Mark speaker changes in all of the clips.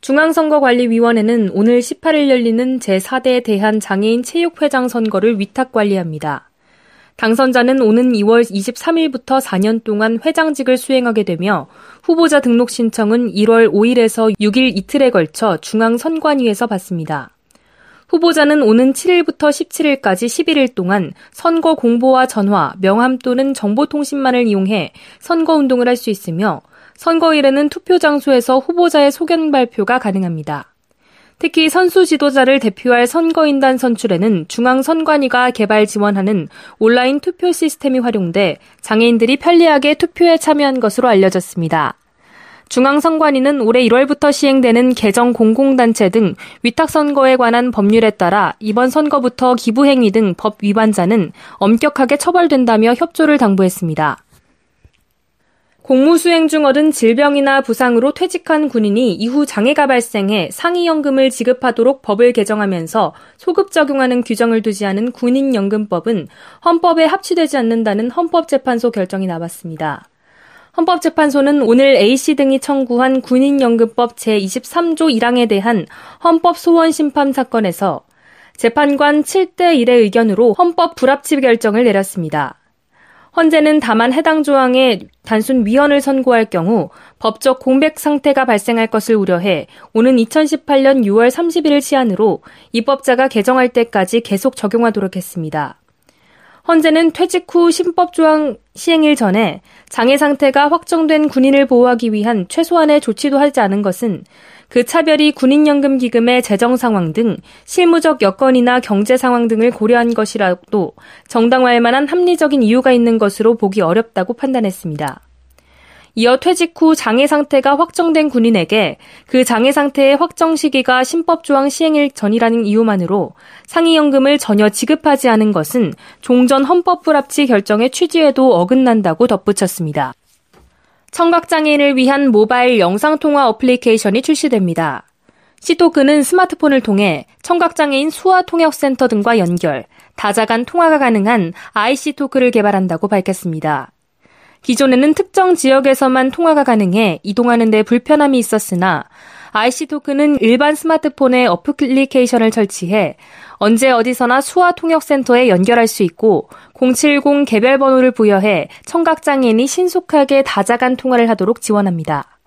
Speaker 1: 중앙선거관리위원회는 오늘 18일 열리는 제4대 대한장애인 체육회장 선거를 위탁 관리합니다. 당선자는 오는 2월 23일부터 4년 동안 회장직을 수행하게 되며 후보자 등록 신청은 1월 5일에서 6일 이틀에 걸쳐 중앙선관위에서 받습니다. 후보자는 오는 7일부터 17일까지 11일 동안 선거 공보와 전화, 명함 또는 정보통신만을 이용해 선거운동을 할 수 있으며 선거일에는 투표 장소에서 후보자의 소견 발표가 가능합니다. 특히 선수 지도자를 대표할 선거인단 선출에는 중앙선관위가 개발 지원하는 온라인 투표 시스템이 활용돼 장애인들이 편리하게 투표에 참여한 것으로 알려졌습니다. 중앙선관위는 올해 1월부터 시행되는 개정 공공단체 등 위탁선거에 관한 법률에 따라 이번 선거부터 기부행위 등 법 위반자는 엄격하게 처벌된다며 협조를 당부했습니다. 공무수행 중 얻은 질병이나 부상으로 퇴직한 군인이 이후 장애가 발생해 상위연금을 지급하도록 법을 개정하면서 소급 적용하는 규정을 두지 않은 군인연금법은 헌법에 합치되지 않는다는 헌법재판소 결정이 나왔습니다. 헌법재판소는 오늘 A씨 등이 청구한 군인연금법 제23조 1항에 대한 헌법 소원 심판 사건에서 재판관 7대 1의 의견으로 헌법 불합치 결정을 내렸습니다. 헌재는 다만 해당 조항에 단순 위헌을 선고할 경우 법적 공백 상태가 발생할 것을 우려해 오는 2018년 6월 30일 시한으로 입법자가 개정할 때까지 계속 적용하도록 했습니다. 헌재는 퇴직 후 신법 조항 시행일 전에 장애 상태가 확정된 군인을 보호하기 위한 최소한의 조치도 하지 않은 것은 그 차별이 군인연금 기금의 재정 상황 등 실무적 여건이나 경제 상황 등을 고려한 것이라도 정당화할 만한 합리적인 이유가 있는 것으로 보기 어렵다고 판단했습니다. 이어 퇴직 후 장애 상태가 확정된 군인에게 그 장애 상태의 확정 시기가 신법조항 시행일 전이라는 이유만으로 상위연금을 전혀 지급하지 않은 것은 종전 헌법 불합치 결정의 취지에도 어긋난다고 덧붙였습니다. 청각장애인을 위한 모바일 영상통화 어플리케이션이 출시됩니다. 시토크는 스마트폰을 통해 청각장애인 수화통역센터 등과 연결, 다자간 통화가 가능한 IC토크를 개발한다고 밝혔습니다. 기존에는 특정 지역에서만 통화가 가능해 이동하는 데 불편함이 있었으나 IC토크는 일반 스마트폰에 어플리케이션을 설치해 언제 어디서나 수화 통역센터에 연결할 수 있고 070 개별 번호를 부여해 청각 장애인이 신속하게 다자간 통화를 하도록 지원합니다.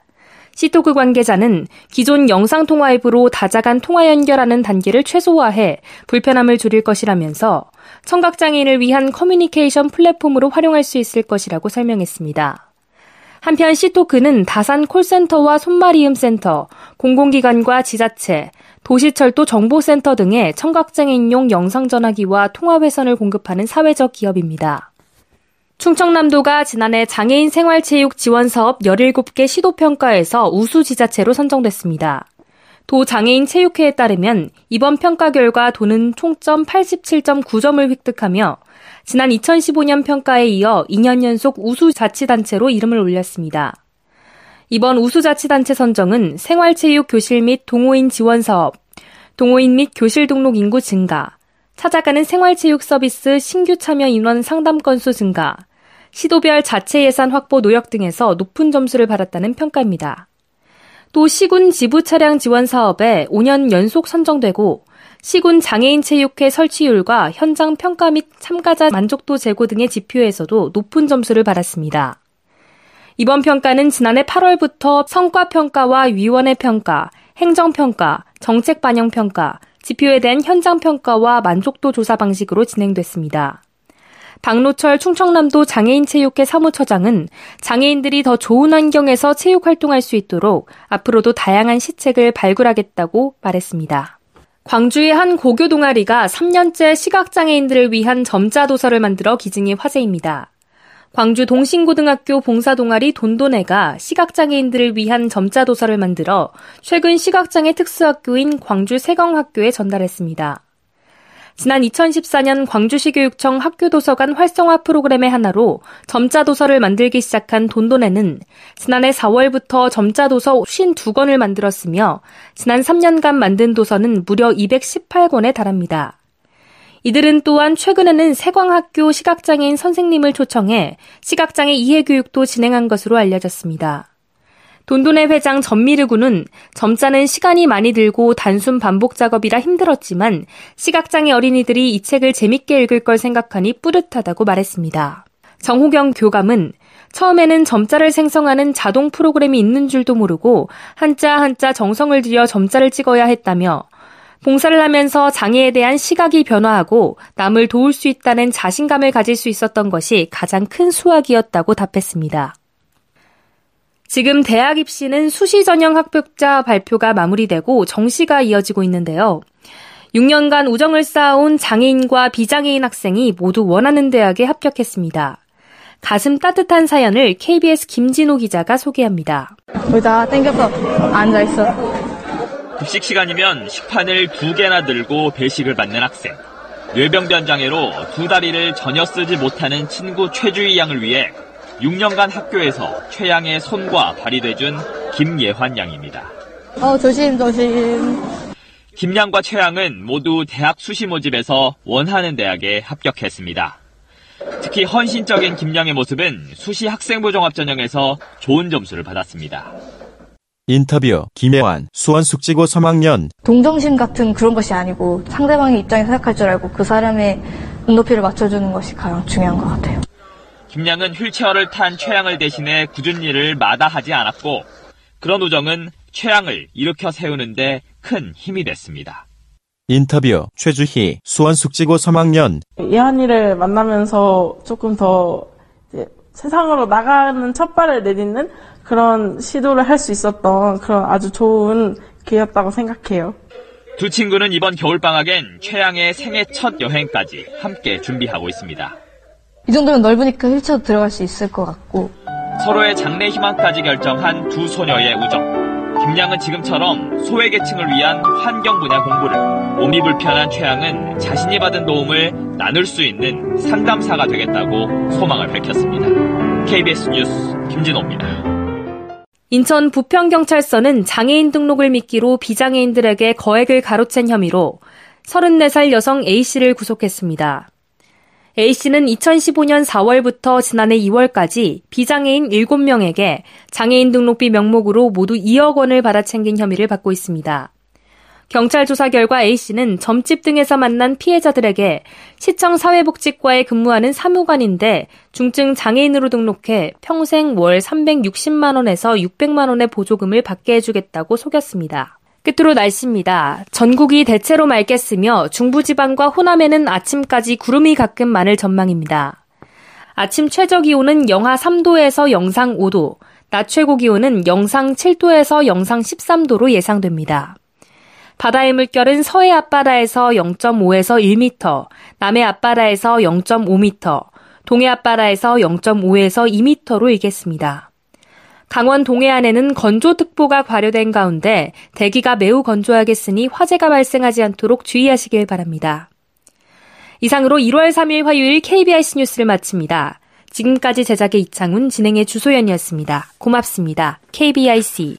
Speaker 1: 시토크 관계자는 기존 영상 통화 앱으로 다자간 통화 연결하는 단계를 최소화해 불편함을 줄일 것이라면서 청각 장애인을 위한 커뮤니케이션 플랫폼으로 활용할 수 있을 것이라고 설명했습니다. 한편 시토크는 다산 콜센터와 손마리음센터, 공공기관과 지자체, 도시철도 정보센터 등의 청각장애인용 영상전화기와 통화회선을 공급하는 사회적 기업입니다. 충청남도가 지난해 장애인 생활체육 지원 사업 17개 시도평가에서 우수 지자체로 선정됐습니다. 도 장애인 체육회에 따르면 이번 평가 결과 도는 총점 87.9점을 획득하며 지난 2015년 평가에 이어 2년 연속 우수 자치단체로 이름을 올렸습니다. 이번 우수자치단체 선정은 생활체육 교실 및 동호인 지원 사업, 동호인 및 교실 등록 인구 증가, 찾아가는 생활체육 서비스 신규 참여 인원 상담 건수 증가, 시도별 자체 예산 확보 노력 등에서 높은 점수를 받았다는 평가입니다. 또 시군 지부 차량 지원 사업에 5년 연속 선정되고 시군 장애인 체육회 설치율과 현장 평가 및 참가자 만족도 제고 등의 지표에서도 높은 점수를 받았습니다. 이번 평가는 지난해 8월부터 성과평가와 위원회 평가, 행정평가, 정책반영평가, 지표에 대한 현장평가와 만족도 조사 방식으로 진행됐습니다. 박노철 충청남도 장애인체육회 사무처장은 장애인들이 더 좋은 환경에서 체육 활동할 수 있도록 앞으로도 다양한 시책을 발굴하겠다고 말했습니다. 광주의 한 고교 동아리가 3년째 시각장애인들을 위한 점자 도서를 만들어 기증이 화제입니다. 광주 동신고등학교 봉사동아리 돈도네가 시각장애인들을 위한 점자 도서를 만들어 최근 시각장애 특수학교인 광주 세경학교에 전달했습니다. 지난 2014년 광주시 교육청 학교도서관 활성화 프로그램의 하나로 점자도서를 만들기 시작한 돈돈에는 지난해 4월부터 점자도서 52권을 만들었으며 지난 3년간 만든 도서는 무려 218권에 달합니다. 이들은 또한 최근에는 세광학교 시각장애인 선생님을 초청해 시각장애 이해교육도 진행한 것으로 알려졌습니다. 돈돈의 회장 전미르 군은 점자는 시간이 많이 들고 단순 반복 작업이라 힘들었지만 시각장애 어린이들이 이 책을 재밌게 읽을 걸 생각하니 뿌듯하다고 말했습니다. 정호경 교감은 처음에는 점자를 생성하는 자동 프로그램이 있는 줄도 모르고 한자 한자 정성을 들여 점자를 찍어야 했다며 봉사를 하면서 장애에 대한 시각이 변화하고 남을 도울 수 있다는 자신감을 가질 수 있었던 것이 가장 큰 수확이었다고 답했습니다. 지금 대학 입시는 수시 전형 합격자 발표가 마무리되고 정시가 이어지고 있는데요. 6년간 우정을 쌓아온 장애인과 비장애인 학생이 모두 원하는 대학에 합격했습니다. 가슴 따뜻한 사연을 KBS 김진호 기자가 소개합니다.
Speaker 2: 의자 땡겨서 앉아있어.
Speaker 3: 급식 시간이면 식판을 두 개나 들고 배식을 받는 학생. 뇌병변 장애로 두 다리를 전혀 쓰지 못하는 친구 최주희 양을 위해 6년간 학교에서 최양의 손과 발이 돼준 김예환 양입니다.
Speaker 2: 어, 조심, 조심.
Speaker 3: 김양과 최양은 모두 대학 수시 모집에서 원하는 대학에 합격했습니다. 특히 헌신적인 김양의 모습은 수시 학생부 종합 전형에서 좋은 점수를 받았습니다.
Speaker 4: 인터뷰 김혜환 수원 숙지고 3학년
Speaker 2: 동정심 같은 그런 것이 아니고 상대방의 입장에 생각할 줄 알고 그 사람의 눈높이를 맞춰주는 것이 가장 중요한 것 같아요.
Speaker 3: 김양은 휠체어를 탄 최양을 대신해 굳은 일을 마다하지 않았고 그런 우정은 최양을 일으켜 세우는데 큰 힘이 됐습니다.
Speaker 4: 인터뷰 최주희 수원숙지고 3학년
Speaker 5: 예한이를 만나면서 조금 더 세상으로 나가는 첫 발을 내딛는 그런 시도를 할 수 있었던 그런 아주 좋은 기회였다고 생각해요.
Speaker 3: 두 친구는 이번 겨울방학엔 최양의 생애 첫 여행까지 함께 준비하고 있습니다.
Speaker 2: 이 정도면 넓으니까 휠체어 들어갈 수 있을 것 같고
Speaker 3: 서로의 장래 희망까지 결정한 두 소녀의 우정. 김양은 지금처럼 소외계층을 위한 환경 분야 공부를, 몸이 불편한 최양은 자신이 받은 도움을 나눌 수 있는 상담사가 되겠다고 소망을 밝혔습니다. KBS 뉴스 김진호입니다.
Speaker 1: 인천 부평경찰서는 장애인 등록을 미끼로 비장애인들에게 거액을 가로챈 혐의로 34살 여성 A씨를 구속했습니다. A씨는 2015년 4월부터 지난해 2월까지 비장애인 7명에게 장애인 등록비 명목으로 모두 2억 원을 받아챙긴 혐의를 받고 있습니다. 경찰 조사 결과 A씨는 점집 등에서 만난 피해자들에게 시청 사회복지과에 근무하는 사무관인데 중증 장애인으로 등록해 평생 월 360만원에서 600만원의 보조금을 받게 해주겠다고 속였습니다. 끝으로 날씨입니다. 전국이 대체로 맑겠으며 중부지방과 호남에는 아침까지 구름이 가끔 많을 전망입니다. 아침 최저 기온은 영하 3도에서 영상 5도, 낮 최고 기온은 영상 7도에서 영상 13도로 예상됩니다. 바다의 물결은 서해 앞바다에서 0.5에서 1m, 남해 앞바다에서 0.5m, 동해 앞바다에서 0.5에서 2m로 일겠습니다. 강원 동해안에는 건조특보가 발효된 가운데 대기가 매우 건조하겠으니 화재가 발생하지 않도록 주의하시길 바랍니다. 이상으로 1월 3일 화요일 KBIC 뉴스를 마칩니다. 지금까지 제작의 이창훈, 진행의 주소연이었습니다. 고맙습니다. KBIC.